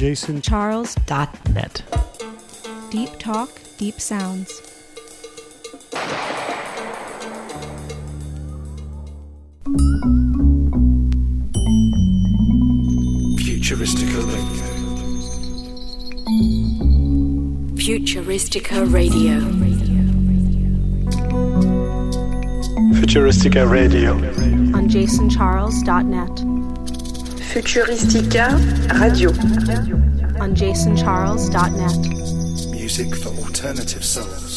jasoncharles.net. Deep talk, deep sounds. Futuristica Radio. Futuristica Radio. Futuristica Radio. On jasoncharles.net. Futuristica Radio. On jasoncharles.net. Music for alternative souls.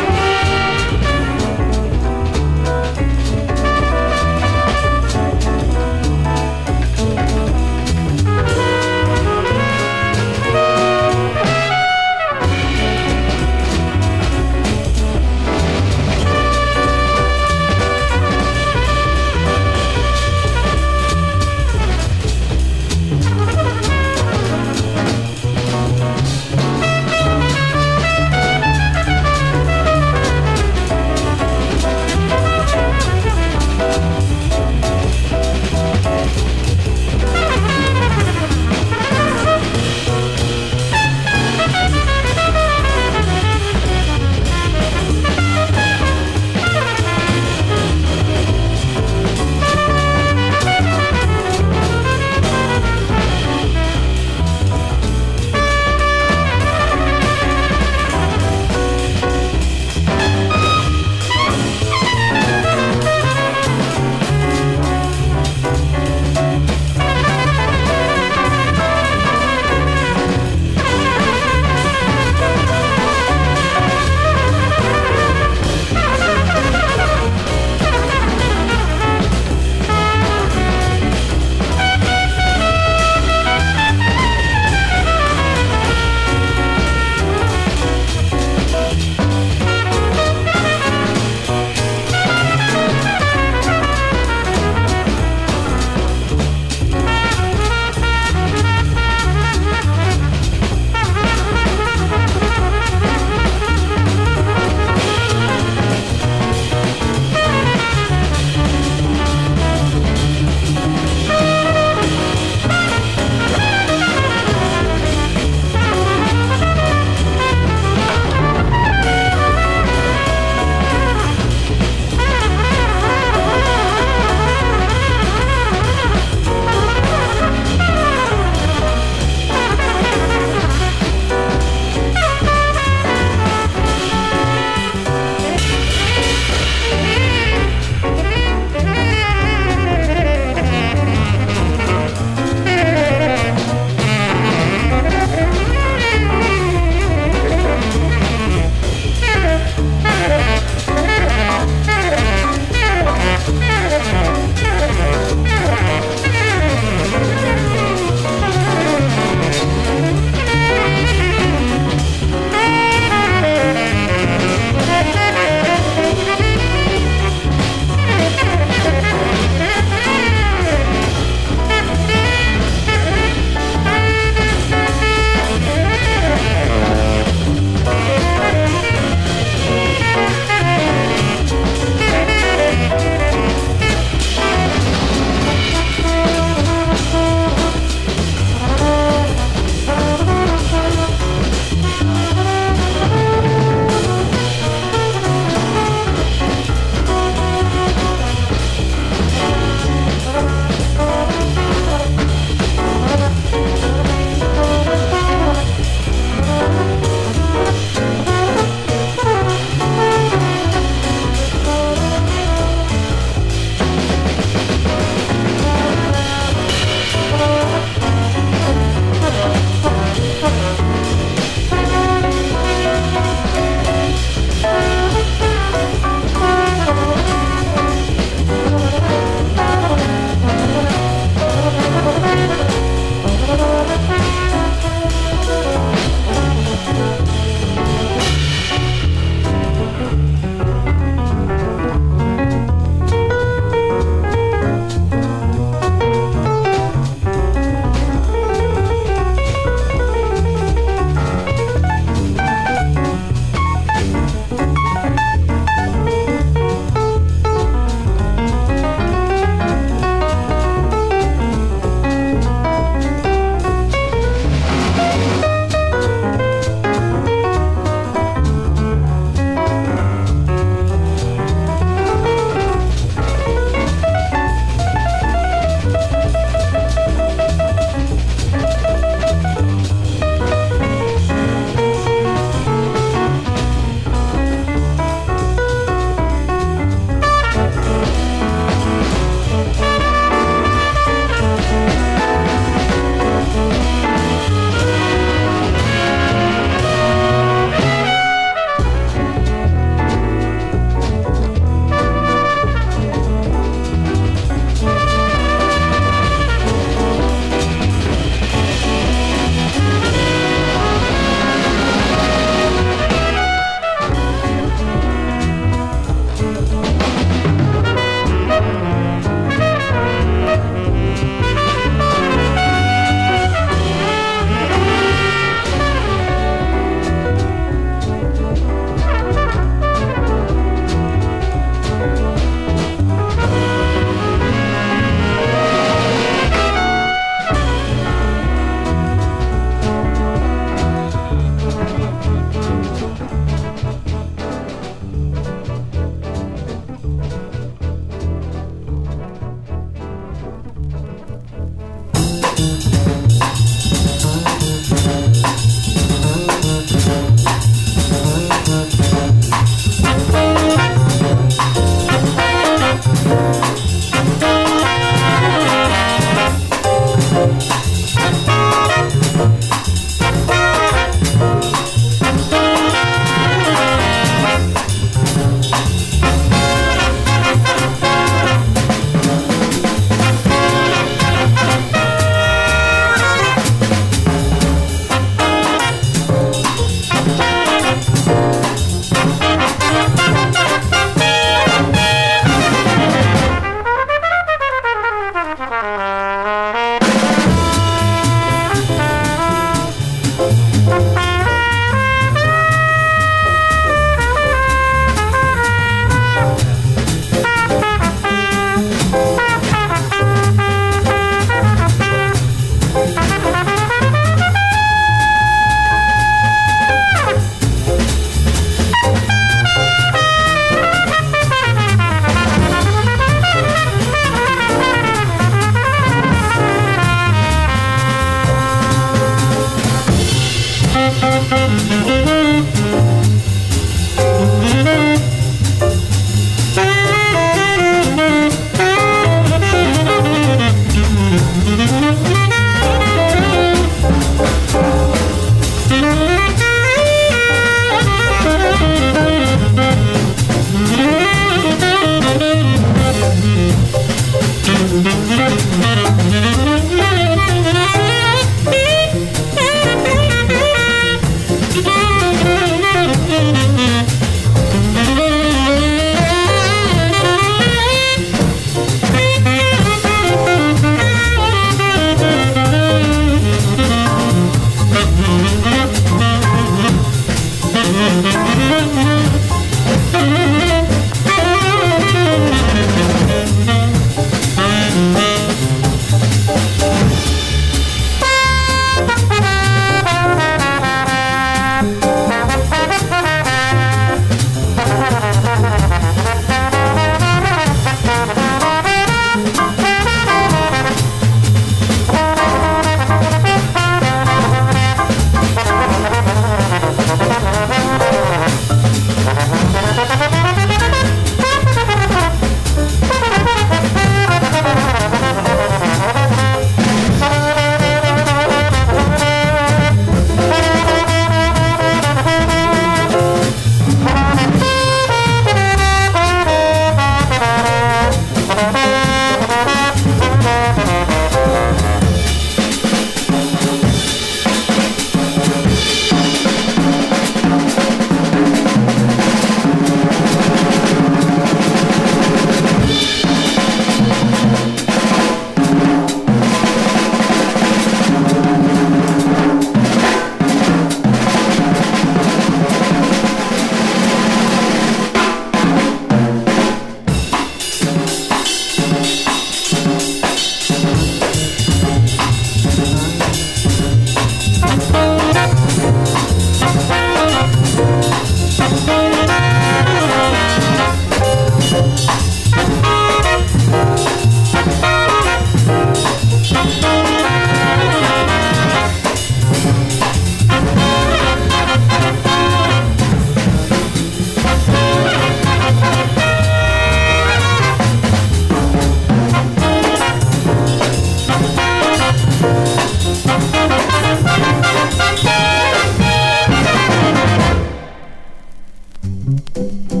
Música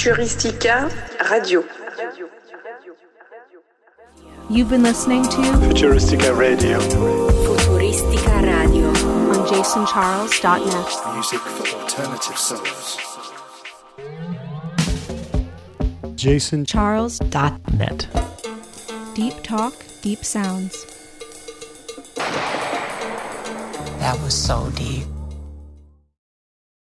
Futuristica Radio. You've been listening to Futuristica Radio. Futuristica Radio. on jasoncharles.net. Music for alternative souls. Jason Charles. net. Deep talk, deep sounds. That was so deep.